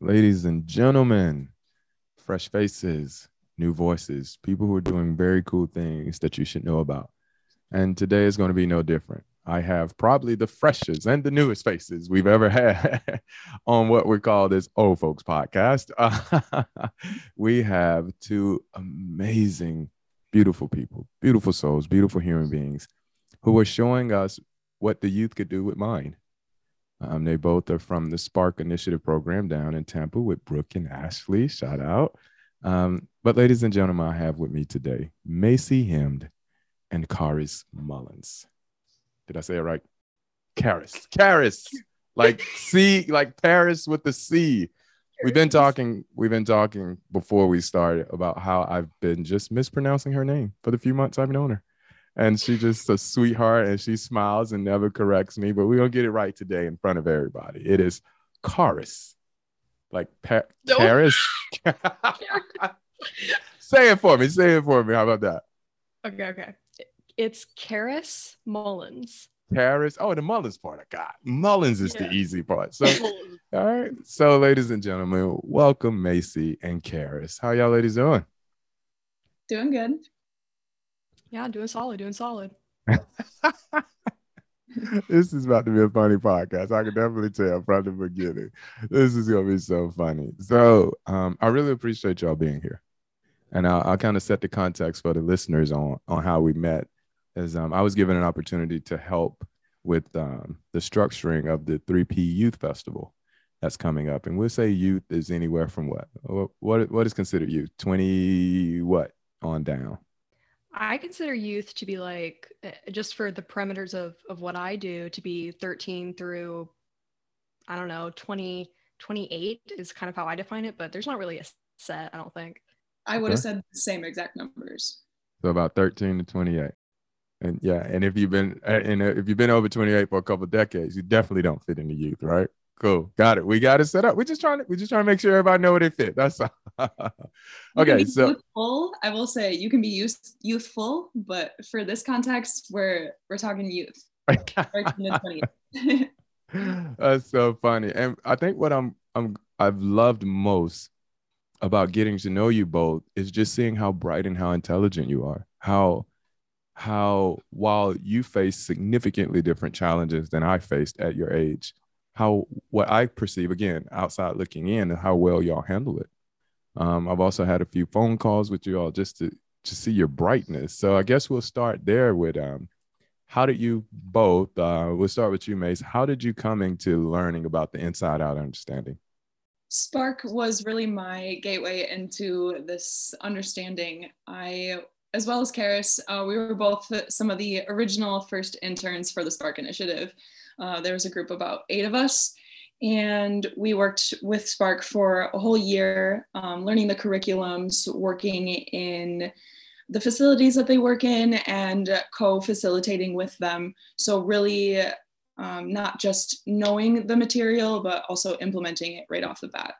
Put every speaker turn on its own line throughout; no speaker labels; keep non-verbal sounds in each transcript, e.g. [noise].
Ladies and gentlemen, fresh faces, new voices, people who are doing very cool things that you should know about. And today is going to be no different. I have probably the freshest and the newest faces we've ever had [laughs] on what we call this old folks podcast. [laughs] we have two amazing, beautiful people, beautiful souls, beautiful human beings who are showing us what the youth could do with mind. Um, they both are from the Spark Initiative program down in Tampa with Brooke and Ashley. Shout out. Um, but, ladies and gentlemen, I have with me today Macy Hemd and Carys Mullins. Did I say it right? Carys. Carys. Like [laughs] C, like Paris with the C. We've been talking, we've been talking before we started about how I've been just mispronouncing her name for the few months I've known her and she's just a sweetheart and she smiles and never corrects me but we're gonna get it right today in front of everybody it is Carys like pa- nope. Paris [laughs] say it for me say it for me how about that
okay okay it's Carys Mullins
Paris. Oh, the Mullins part I got. Mullins is yeah. the easy part. So, all right. So, ladies and gentlemen, welcome Macy and Carys. How y'all ladies doing?
Doing good.
Yeah, doing solid, doing solid. [laughs]
this is about to be a funny podcast. I can definitely tell from the beginning. This is gonna be so funny. So um, I really appreciate y'all being here, and I'll, I'll kind of set the context for the listeners on on how we met. As um, I was given an opportunity to help with um, the structuring of the 3P Youth Festival that's coming up, and we'll say youth is anywhere from what what what is considered youth? Twenty what on down?
I consider youth to be like eh, just for the parameters of of what I do to be 13 through I don't know 20 28 is kind of how I define it, but there's not really a set, I don't think.
I would have said the same exact numbers.
So about 13 to 28. And yeah, and if you've been eh, and if you've been over 28 for a couple decades, you definitely don't fit into youth, right? Cool. Got it. We got it set up. We're just trying to we're just trying to make sure everybody know what they fit. That's all. [laughs] okay. So
youthful, I will say you can be youth, youthful, but for this context, we're we're talking youth. [laughs] [laughs]
That's so funny. And I think what I'm I'm I've loved most about getting to know you both is just seeing how bright and how intelligent you are. How how while you face significantly different challenges than I faced at your age, how what I perceive again outside looking in and how well y'all handle it. Um, I've also had a few phone calls with you all just to to see your brightness. So I guess we'll start there with um, how did you both? Uh, we'll start with you, Mace. How did you come into learning about the inside out understanding?
Spark was really my gateway into this understanding. I, as well as Carys, uh, we were both some of the original first interns for the Spark Initiative. Uh, there was a group of about eight of us, and we worked with Spark for a whole year, um, learning the curriculums, working in the facilities that they work in, and co facilitating with them. So, really, um, not just knowing the material, but also implementing it right off the bat.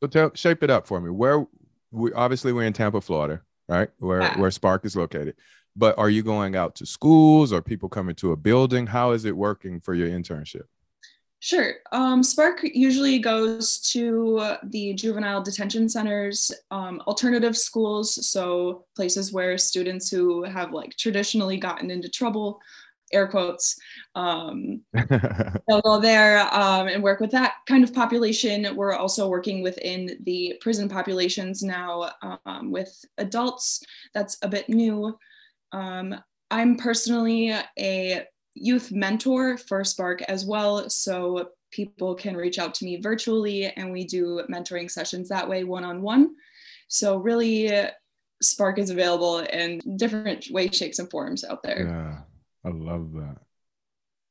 So, tell, shape it up for me. Where we obviously we're in Tampa, Florida, right? Where yeah. where Spark is located but are you going out to schools or people coming to a building how is it working for your internship
Sure. Um, Spark usually goes to the juvenile detention centers, um, alternative schools, so places where students who have like traditionally gotten into trouble, air quotes, um, [laughs] they'll go there um, and work with that kind of population. We're also working within the prison populations now um, with adults. That's a bit new. Um, I'm personally a youth mentor for Spark as well. So people can reach out to me virtually and we do mentoring sessions that way one on one. So, really, Spark is available in different ways, shapes, and forms out there.
Yeah, I love that.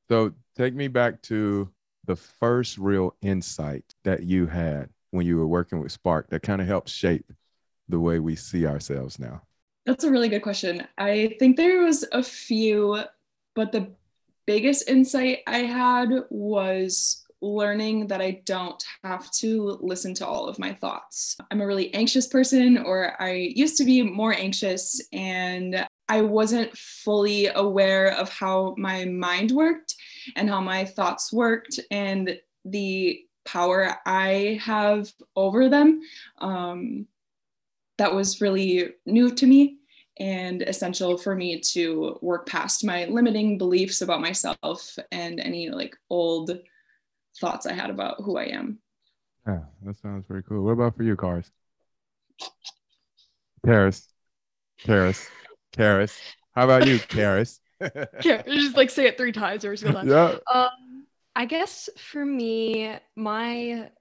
So, take me back to the first real insight that you had when you were working with Spark that kind of helped shape the way we see ourselves now?
That's a really good question. I think there was a few, but the biggest insight I had was learning that I don't have to listen to all of my thoughts. I'm a really anxious person, or I used to be more anxious, and I wasn't fully aware of how my mind worked and how my thoughts worked and the power I have over them. Um, that was really new to me and essential for me to work past my limiting beliefs about myself and any like old thoughts I had about who I am.
Yeah, that sounds very cool. What about for you, Cars? Carys. Carys. Carys. How about you, Carys? [laughs]
yeah, just like say it three times or something.
yeah.
Um, I guess for me, my,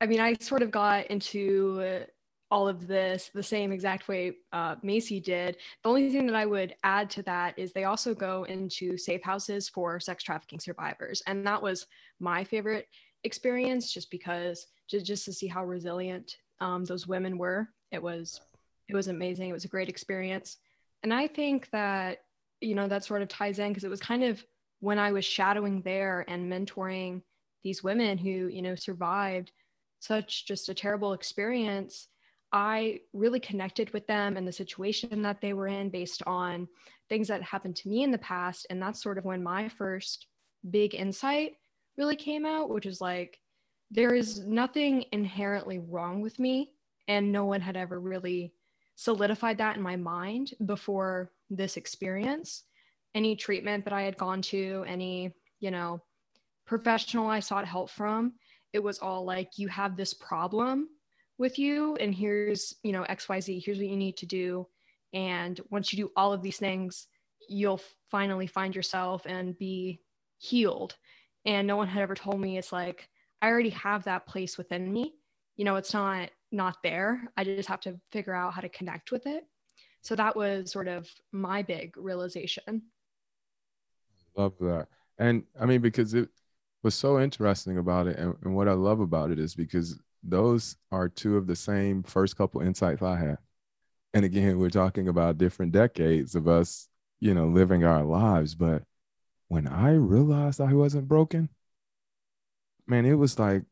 I mean, I sort of got into all of this the same exact way uh, Macy did. The only thing that I would add to that is they also go into safe houses for sex trafficking survivors. And that was my favorite experience just because just, just to see how resilient um, those women were. It was it was amazing. It was a great experience. And I think that, you know, that sort of ties in because it was kind of when I was shadowing there and mentoring these women who, you know, survived such just a terrible experience I really connected with them and the situation that they were in based on things that happened to me in the past. And that's sort of when my first big insight really came out, which is like, there is nothing inherently wrong with me. And no one had ever really solidified that in my mind before this experience. Any treatment that I had gone to, any, you know, professional I sought help from, it was all like, you have this problem with you and here's you know xyz here's what you need to do. And once you do all of these things you'll finally find yourself and be healed. And no one had ever told me it's like i already have that place within me. You know it's not not there. I just have to figure out how to connect with it. So that was sort of my big realization.
Love that. And i mean because it was so interesting about it and, and what i love about it is because those are two of the same first couple insights I had. And again, we're talking about different decades of us, you know, living our lives. But when I realized I wasn't broken, man, it was like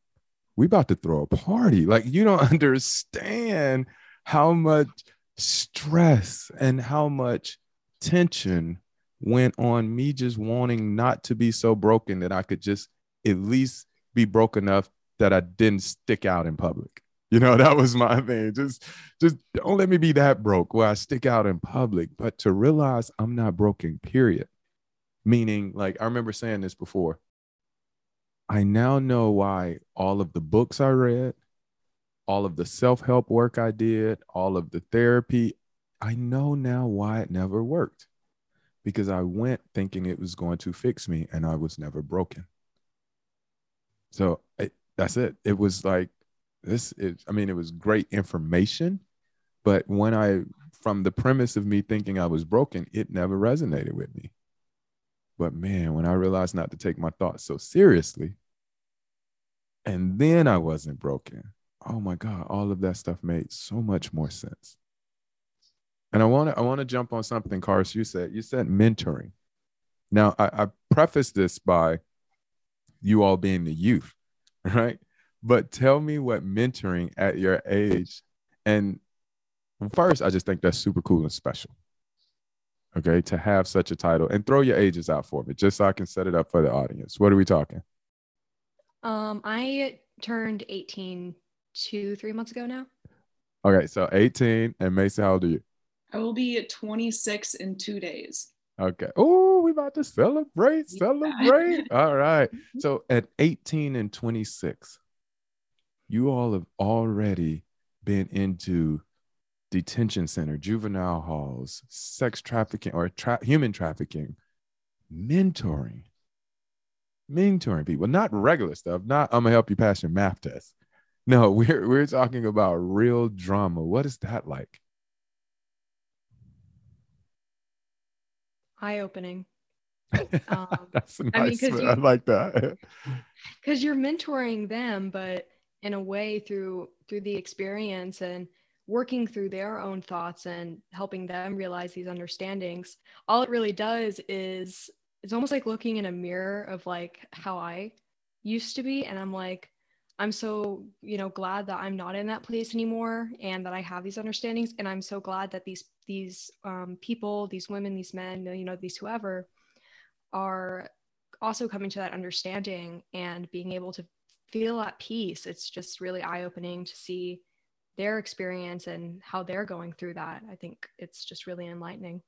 we about to throw a party. Like you don't [laughs] understand how much stress and how much tension went on me just wanting not to be so broken that I could just at least be broke enough that I didn't stick out in public. You know, [laughs] that was my thing. Just, just don't let me be that broke where I stick out in public, but to realize I'm not broken, period. Meaning, like, I remember saying this before. I now know why all of the books I read, all of the self help work I did, all of the therapy, I know now why it never worked because I went thinking it was going to fix me and I was never broken. So that's it. It was like this. Is, I mean, it was great information, but when I, from the premise of me thinking I was broken, it never resonated with me. But man, when I realized not to take my thoughts so seriously, and then I wasn't broken. Oh my God, all of that stuff made so much more sense. And I want to I want to jump on something, Cars. You said you said mentoring. Now I, I preface this by you all being the youth. [laughs] right? But tell me what mentoring at your age. And first, I just think that's super cool and special. Okay, to have such a title and throw your ages out for me, just so I can set it up for the audience. What are we talking?
Um, I turned 18 two, three months ago now.
Okay, so 18 and Macy, how old are you?
I will be at 26 in two days.
Okay. Oh, we about to celebrate, celebrate. [laughs] all right. So at 18 and 26, you all have already been into detention center, juvenile halls, sex trafficking or tra- human trafficking, mentoring, mentoring people, not regular stuff. Not I'm gonna help you pass your math test. No, [laughs] we're we're talking about real drama. What is that like?
Eye opening. [laughs]
Um, That's nice. I, mean, you, I like that. [laughs]
Because you're mentoring them, but in a way through through the experience and working through their own thoughts and helping them realize these understandings. All it really does is it's almost like looking in a mirror of like how I used to be, and I'm like, I'm so, you know, glad that I'm not in that place anymore and that I have these understandings. And I'm so glad that these these um, people, these women, these men, you know, these whoever are also coming to that understanding and being able to feel at peace. It's just really eye-opening to see their experience and how they're going through that. I think it's just really enlightening.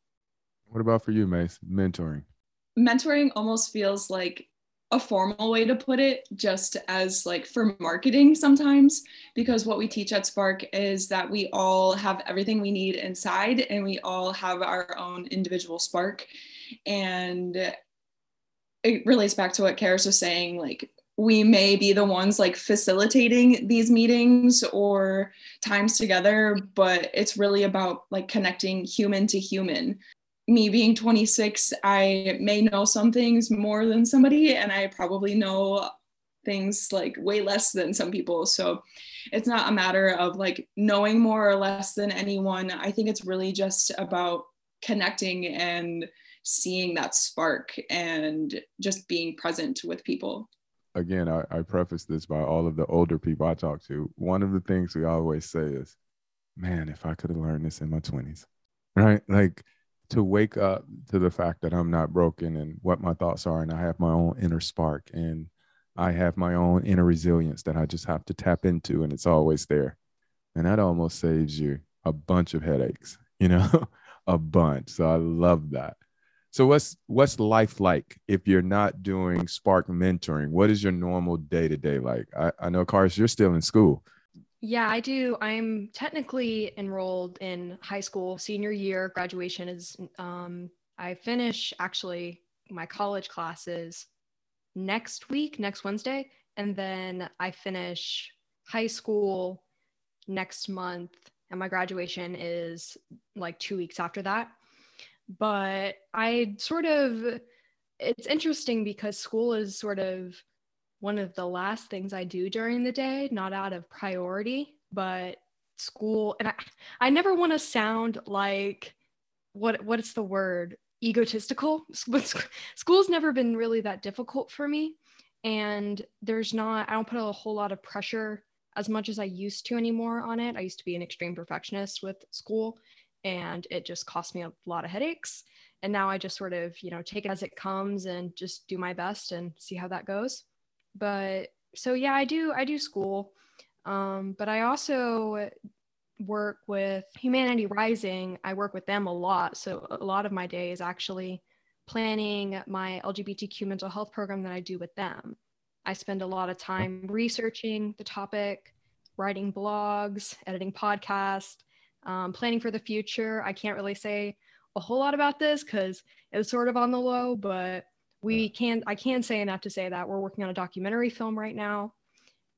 What about for you, Mace? Mentoring.
Mentoring almost feels like a formal way to put it just as like for marketing sometimes because what we teach at spark is that we all have everything we need inside and we all have our own individual spark. And it relates back to what Carys was saying like we may be the ones like facilitating these meetings or times together but it's really about like connecting human to human me being 26, I may know some things more than somebody, and I probably know things like way less than some people. So it's not a matter of like knowing more or less than anyone. I think it's really just about connecting and seeing that spark and just being present with people.
Again, I, I preface this by all of the older people I talk to. One of the things we always say is, man, if I could have learned this in my 20s, right? Like, to wake up to the fact that I'm not broken and what my thoughts are, and I have my own inner spark and I have my own inner resilience that I just have to tap into, and it's always there. And that almost saves you a bunch of headaches, you know, [laughs] a bunch. So I love that. So what's what's life like if you're not doing Spark mentoring? What is your normal day to day like? I, I know, Cars, you're still in school.
Yeah, I do. I'm technically enrolled in high school. Senior year graduation is, um, I finish actually my college classes next week, next Wednesday. And then I finish high school next month. And my graduation is like two weeks after that. But I sort of, it's interesting because school is sort of one of the last things I do during the day, not out of priority, but school. And I, I never want to sound like what what is the word egotistical. [laughs] School's never been really that difficult for me, and there's not. I don't put a whole lot of pressure as much as I used to anymore on it. I used to be an extreme perfectionist with school, and it just cost me a lot of headaches. And now I just sort of, you know, take it as it comes and just do my best and see how that goes but so yeah, I do I do school, um, but I also work with Humanity Rising. I work with them a lot, so a lot of my day is actually planning my LGBTQ mental health program that I do with them. I spend a lot of time researching the topic, writing blogs, editing podcasts, um, planning for the future. I can't really say a whole lot about this because it's sort of on the low, but we can i can say enough to say that we're working on a documentary film right now.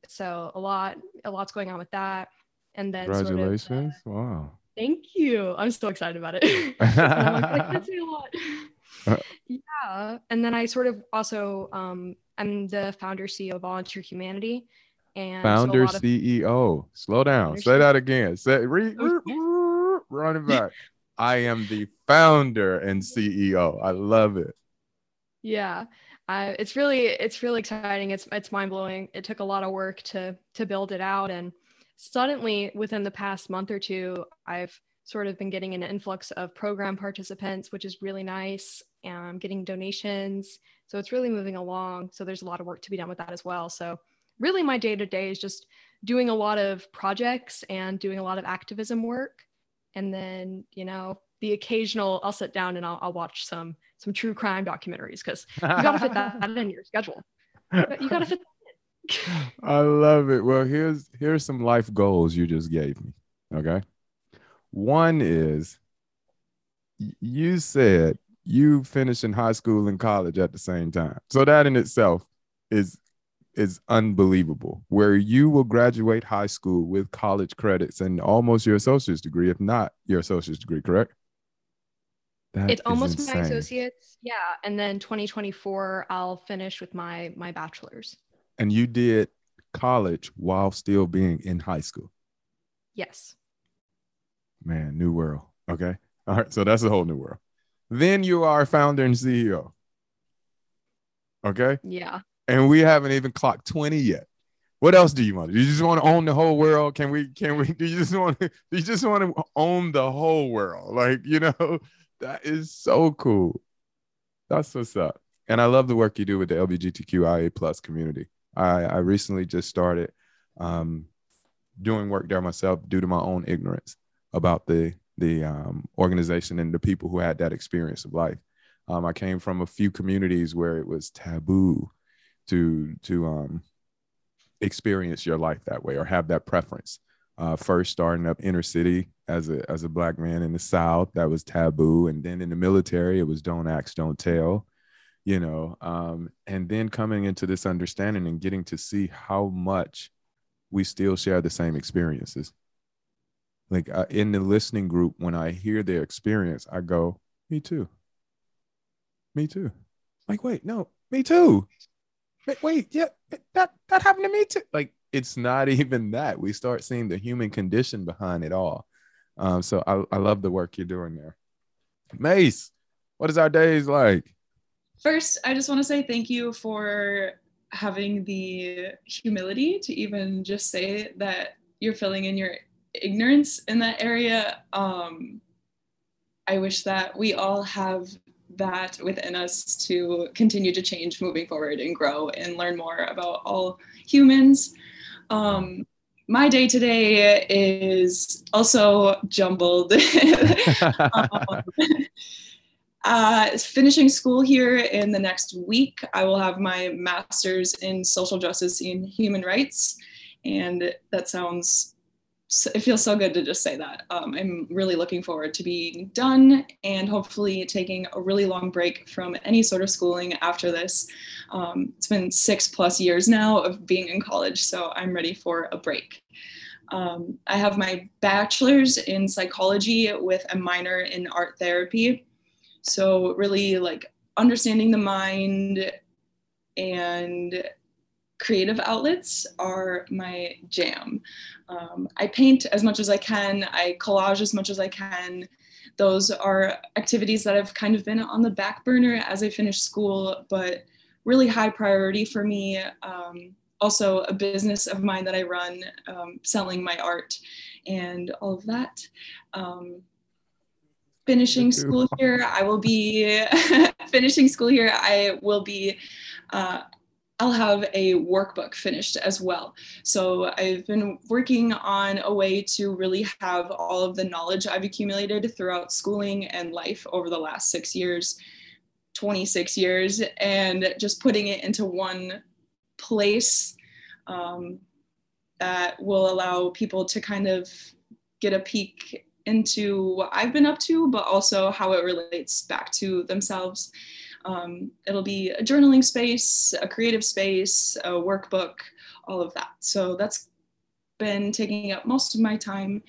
So a lot a lot's going on with that. And then
congratulations
sort
of, uh, wow.
Thank you. I'm so excited about it. Like, say a lot yeah. And then i sort of also um i'm the founder ceo of volunteer humanity. And
founder so ceo of- slow down. Say that again. Say re, [laughs] run it back. I am the founder and ceo i love it
yeah uh, it's really it's really exciting. It's it's mind-blowing. It took a lot of work to to build it out and suddenly within the past month or two i've sort of been getting an influx of program participants which is really nice and i'm getting donations. So it's really moving along. So there's a lot of work to be done with that as well. So really my day to day is just doing a lot of projects and doing a lot of activism work. And then you know the occasional i'll sit down and i'll, I'll watch some some true crime documentaries because [laughs] you got to fit that in your schedule. You got to fit
I love it. Well, here's here's some life goals you just gave me. Okay. One is you said you finished in high school and college at the same time. So that in itself is is unbelievable. Where you will graduate high school with college credits and almost your associate's degree, if not your associate's degree, correct? That
it's almost my associates. Yeah. And then 2024, I'll finish with my my bachelor's.
And you did college while still being in high school.
Yes.
Man, new world. Okay. All right. So that's a whole new world. Then you are founder and CEO. Okay.
Yeah.
And we haven't even clocked 20 yet. What else do you want? Do you just want to own the whole world? Can we, can we, do you just want to, do you just want to own the whole world? Like, you know, that is so cool. That's what's up. And I love the work you do with the LGBTQIA plus community. I, I recently just started um, doing work there myself due to my own ignorance about the the um, organization and the people who had that experience of life. Um, I came from a few communities where it was taboo to to um, experience your life that way or have that preference. Uh, first, starting up inner city as a as a black man in the South, that was taboo, and then in the military, it was don't ask, don't tell you know um, and then coming into this understanding and getting to see how much we still share the same experiences. Like uh, in the listening group when i hear their experience i go me too. Me too. Like wait no me too. Wait, wait yeah that that happened to me too. Like it's not [laughs] even that we start seeing the human condition behind it all um, so I, I love the work you're doing there mace what is our days like
First, I just want to say thank you for having the humility to even just say that you're filling in your ignorance in that area. Um, I wish that we all have that within us to continue to change moving forward and grow and learn more about all humans. Um, my day today is also jumbled. [laughs] um, [laughs] uh, finishing school here in the next week. I will have my master's in social justice and human rights. And that sounds, it feels so good to just say that. Um, I'm really looking forward to being done and hopefully taking a really long break from any sort of schooling after this. Um, it's been six plus years now of being in college, so I'm ready for a break. Um, I have my bachelor's in psychology with a minor in art therapy. So, really, like understanding the mind and creative outlets are my jam. Um, I paint as much as I can, I collage as much as I can. Those are activities that have kind of been on the back burner as I finish school, but really high priority for me. Um, also, a business of mine that I run, um, selling my art and all of that. Um, finishing school here i will be [laughs] finishing school here i will be uh, i'll have a workbook finished as well so i've been working on a way to really have all of the knowledge i've accumulated throughout schooling and life over the last six years 26 years and just putting it into one place um, that will allow people to kind of get a peek into what I've been up to, but also how it relates back to themselves. Um, it'll be a journaling space, a creative space, a workbook, all of that. So that's been taking up most of my time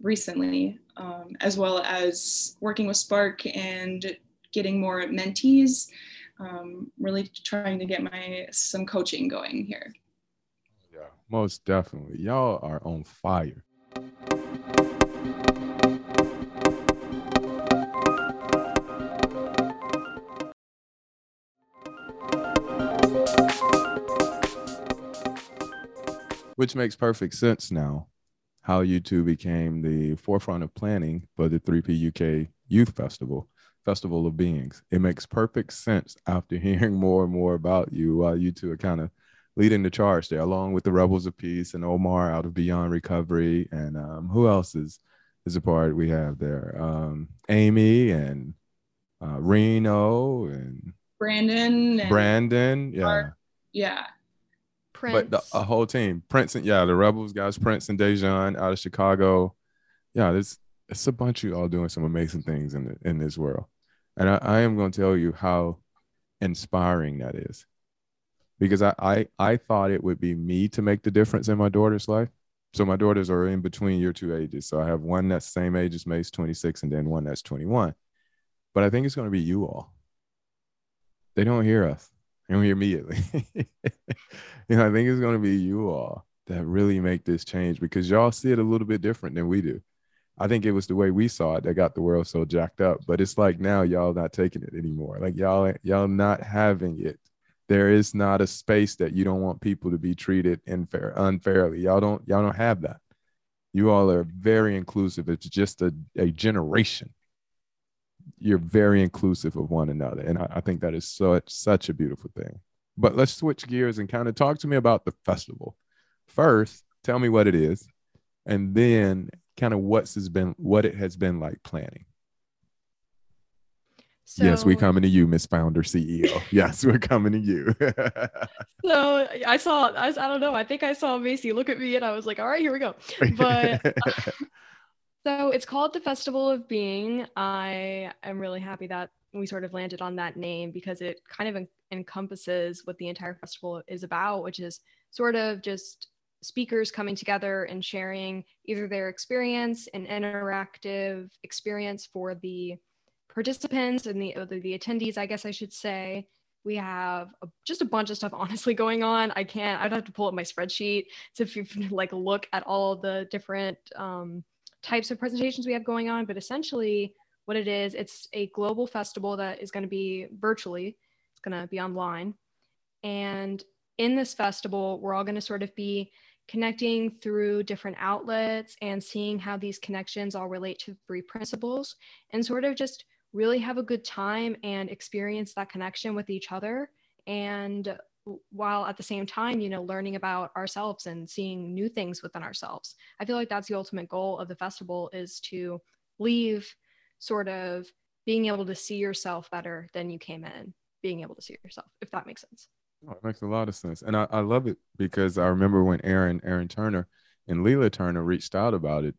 recently, um, as well as working with Spark and getting more mentees. Um, really trying to get my some coaching going here.
Yeah, most definitely. Y'all are on fire. Which makes perfect sense now how you two became the forefront of planning for the 3P UK Youth Festival, Festival of Beings. It makes perfect sense after [laughs] hearing more and more about you while you two are kind of leading the charge there, along with the Rebels of Peace and Omar out of Beyond Recovery. And um, who else is, is a part we have there? Um, Amy and uh, Reno and
Brandon. And
Brandon. Yeah.
Yeah.
Prince.
But the a whole team, Prince and yeah, the Rebels guys, Prince and Dejan out of Chicago. Yeah, there's it's a bunch of you all doing some amazing things in the, in this world, and I, I am going to tell you how inspiring that is, because I, I I thought it would be me to make the difference in my daughter's life. So my daughters are in between your two ages. So I have one that's same age as Mace, 26, and then one that's 21. but I think it's going to be you all. They don't hear us. They don't [laughs] you know, I think it's going to be you all that really make this change because y'all see it a little bit different than we do. I think it was the way we saw it that got the world so jacked up. But it's like now y'all not taking it anymore. Like y'all y'all not having it. There is not a space that you don't want people to be treated unfair unfairly. Y'all don't y'all don't have that. You all are very inclusive. It's just a, a generation. You're very inclusive of one another. And I, I think that is such such a beautiful thing. But let's switch gears and kind of talk to me about the festival. First, tell me what it is, and then kind of what's has been what it has been like planning. So, yes, we're coming to you, Miss Founder CEO. yes, we're coming to you.
so I saw, I, I don't know, I think I saw Macy look at me and I was like, all right, here we go. [laughs] But so it's called the Festival of Being. I am really happy that we sort of landed on that name because it kind of en- encompasses what the entire festival is about, which is sort of just speakers coming together and sharing either their experience, an interactive experience for the participants and the, the, attendees, I guess I should say. We have a, just a bunch of stuff honestly going on. I can't, I'd have to pull up my spreadsheet to like look at all the different um, types of presentations we have going on. But essentially, what it is, it's a global festival that is going to be virtually, it's going to be online. And in this festival, we're all going to sort of be connecting through different outlets and seeing how these connections all relate to three principles and sort of just really have a good time and experience that connection with each other and while at the same time you know learning about ourselves and seeing new things within ourselves. I feel like that's the ultimate goal of the festival is to leave sort of being able to see yourself better than you came in being able to see yourself if that makes sense.
Oh, it makes a lot of sense. And I, I love it because i remember when aaron aaron turner and leila turner reached out about it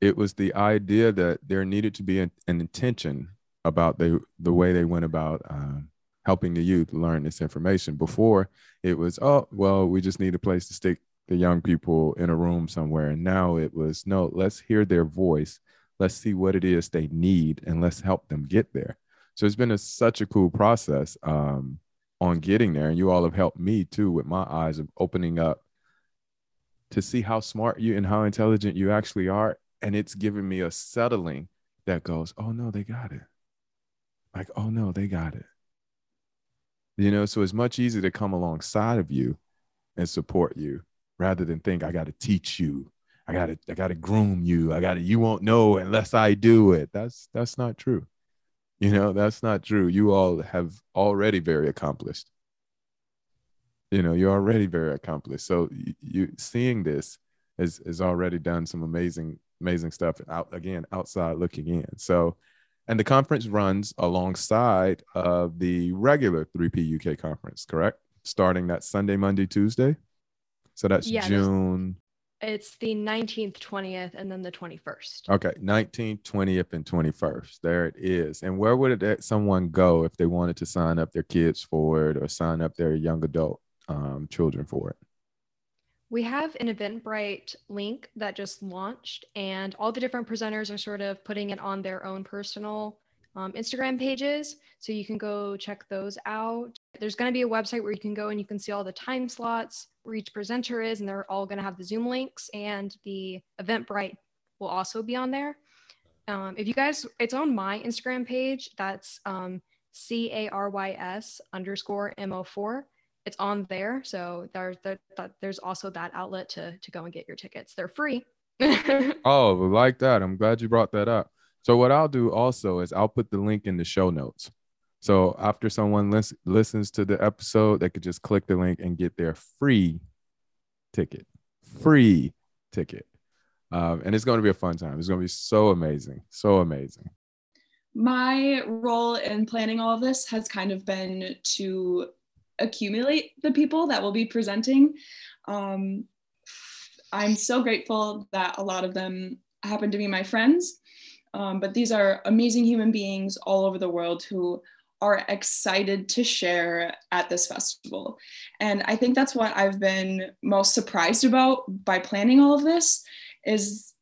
it was the idea that there needed to be an, an intention about the the way they went about um, helping the youth learn this information. Before it was, oh well, we just need a place to stick the young people in a room somewhere, and now it was, no, let's hear their voice, let's see what it is they need, and let's help them get there. So it's been a, such a cool process um, on getting there, and you all have helped me too with my eyes of opening up to see how smart you and how intelligent you actually are, and it's given me a settling that goes, oh no, they got it like, oh no, they got it. You know, so it's much easier to come alongside of you and support you rather than think I got to teach you. I got to I got to groom you. I got to you won't know unless I do it. That's that's not true. You know, that's not true. You all have already very accomplished. You know, you're already very accomplished. So you, seeing this has has already done some amazing amazing stuff out again outside looking in. So and the conference runs alongside of the regular 3P UK conference, correct? Starting that Sunday, Monday, Tuesday. So that's yeah, June.
It's the 19th, 20th, and then the 21st.
Okay, 19th, 20th, and 21st. There it is. And where would it, someone go if they wanted to sign up their kids for it or sign up their young adult um, children for it?
We have an Eventbrite link that just launched, and all the different presenters are sort of putting it on their own personal um, Instagram pages. So you can go check those out. There's going to be a website where you can go and you can see all the time slots where each presenter is, and they're all going to have the Zoom links, and the Eventbrite will also be on there. Um, if you guys, it's on my Instagram page. That's um, C A R Y S underscore MO4 it's on there. So there's there, there's also that outlet to to go and get your tickets. They're free. [laughs]
oh, like that. I'm glad you brought that up. So what I'll do also is I'll put the link in the show notes. So after someone lis- listens to the episode, they could just click the link and get their free ticket. Free ticket. Um, and it's going to be a fun time. It's going to be so amazing. So amazing.
My role in planning all of this has kind of been to accumulate the people that will be presenting. Um, I'm so grateful that a lot of them happen to be my friends. Um, but these are amazing human beings all over the world who are excited to share at this festival. And I think that's what I've been most surprised about by planning all of this is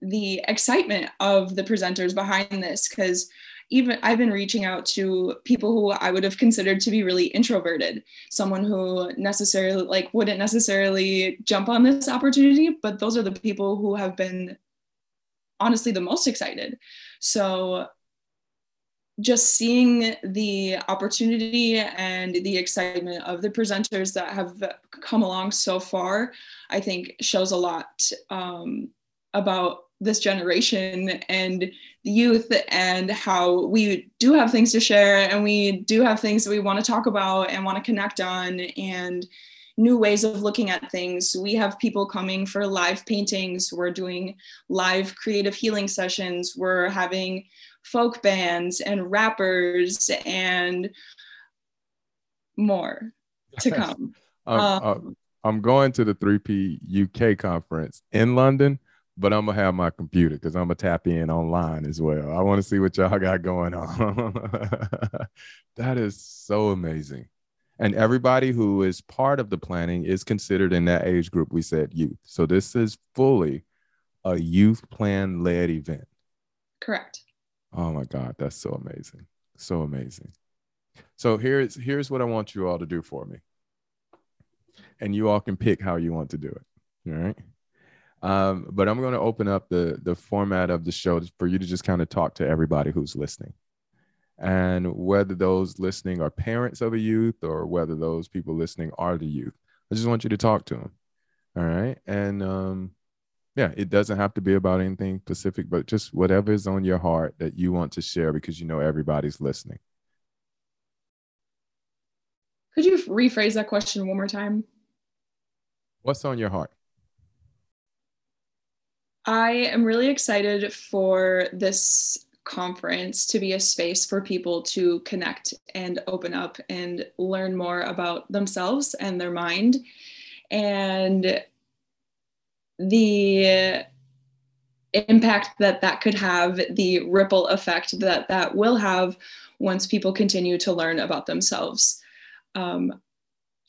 the excitement of the presenters behind this because even I've been reaching out to people who I would have considered to be really introverted, someone who necessarily like wouldn't necessarily jump on this opportunity, but those are the people who have been honestly the most excited. So just seeing the opportunity and the excitement of the presenters that have come along so far, I think shows a lot um, about this generation and the youth and how we do have things to share and we do have things that we want to talk about and want to connect on and new ways of looking at things. We have people coming for live paintings. We're doing live creative healing sessions. We're having folk bands and rappers and more to come.
um, um, I'm going to the 3P UK conference in London, but I'm gonna have my computer because I'm gonna tap in online as well. I want to see what y'all got going on. [laughs] that is so amazing. And everybody who is part of the planning is considered in that age group we said youth. So this is fully a youth plan led event.
Correct.
Oh my God, that's so amazing. So amazing. So here's here's what I want you all to do for me. And you all can pick how you want to do it. All right. Um, but I'm going to open up the the format of the show for you to just kind of talk to everybody who's listening. And whether those listening are parents of a youth or whether those people listening are the youth, I just want you to talk to them. All right. And um, yeah, it doesn't have to be about anything specific, but just whatever is on your heart that you want to share because you know everybody's listening.
Could you rephrase that question one more time?
What's on your heart?
I am really excited for this conference to be a space for people to connect and open up and learn more about themselves and their mind. And the impact that that could have, the ripple effect that that will have once people continue to learn about themselves. Um,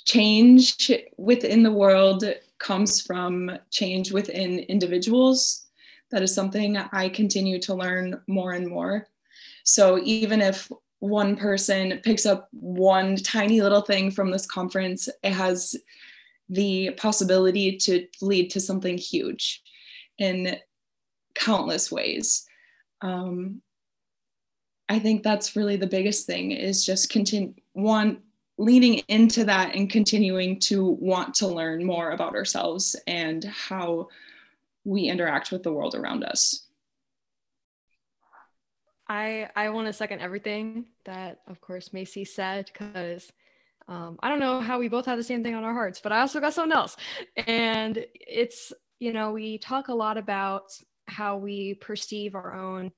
change within the world comes from change within individuals. That is something I continue to learn more and more. So even if one person picks up one tiny little thing from this conference, it has the possibility to lead to something huge in countless ways. Um, I think that's really the biggest thing is just continue one leaning into that and continuing to want to learn more about ourselves and how we interact with the world around us.
I I want to second everything that of course Macy said because um, I don't know how we both have the same thing on our hearts, but I also got something else. And it's, you know, we talk a lot about how we perceive our own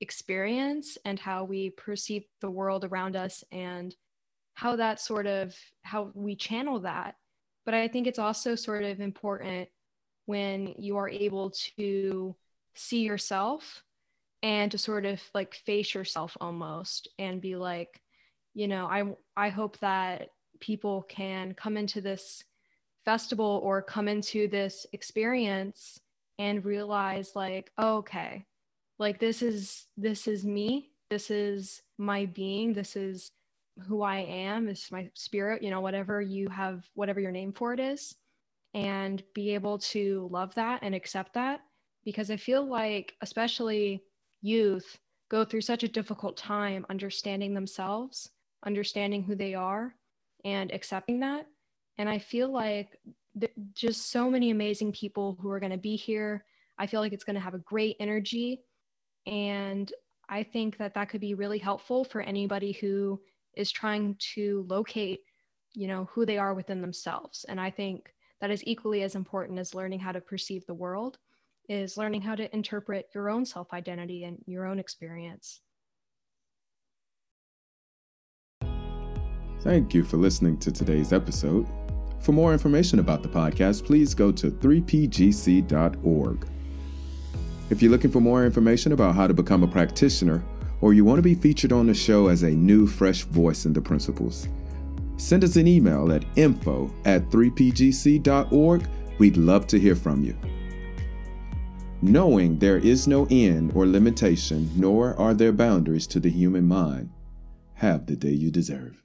experience and how we perceive the world around us and how that sort of how we channel that. But I think it's also sort of important when you are able to see yourself and to sort of like face yourself almost and be like, you know, I I hope that people can come into this festival or come into this experience and realize like oh, okay like this is this is me this is my being this is who i am is my spirit you know whatever you have whatever your name for it is and be able to love that and accept that because i feel like especially youth go through such a difficult time understanding themselves understanding who they are and accepting that. And I feel like just so many amazing people who are going to be here. I feel like it's going to have a great energy. And I think that that could be really helpful for anybody who is trying to locate, you know, who they are within themselves. And I think that is equally as important as learning how to perceive the world is learning how to interpret your own self identity and your own experience.
Thank you for listening to today's episode. For more information about the podcast, please go to 3pgc.org. If you're looking for more information about how to become a practitioner, or you want to be featured on the show as a new, fresh voice in the principles, send us an email at info at 3pgc.org. We'd love to hear from you.
knowing there is no end or limitation, nor are there boundaries to the human mind. Have the day you deserve.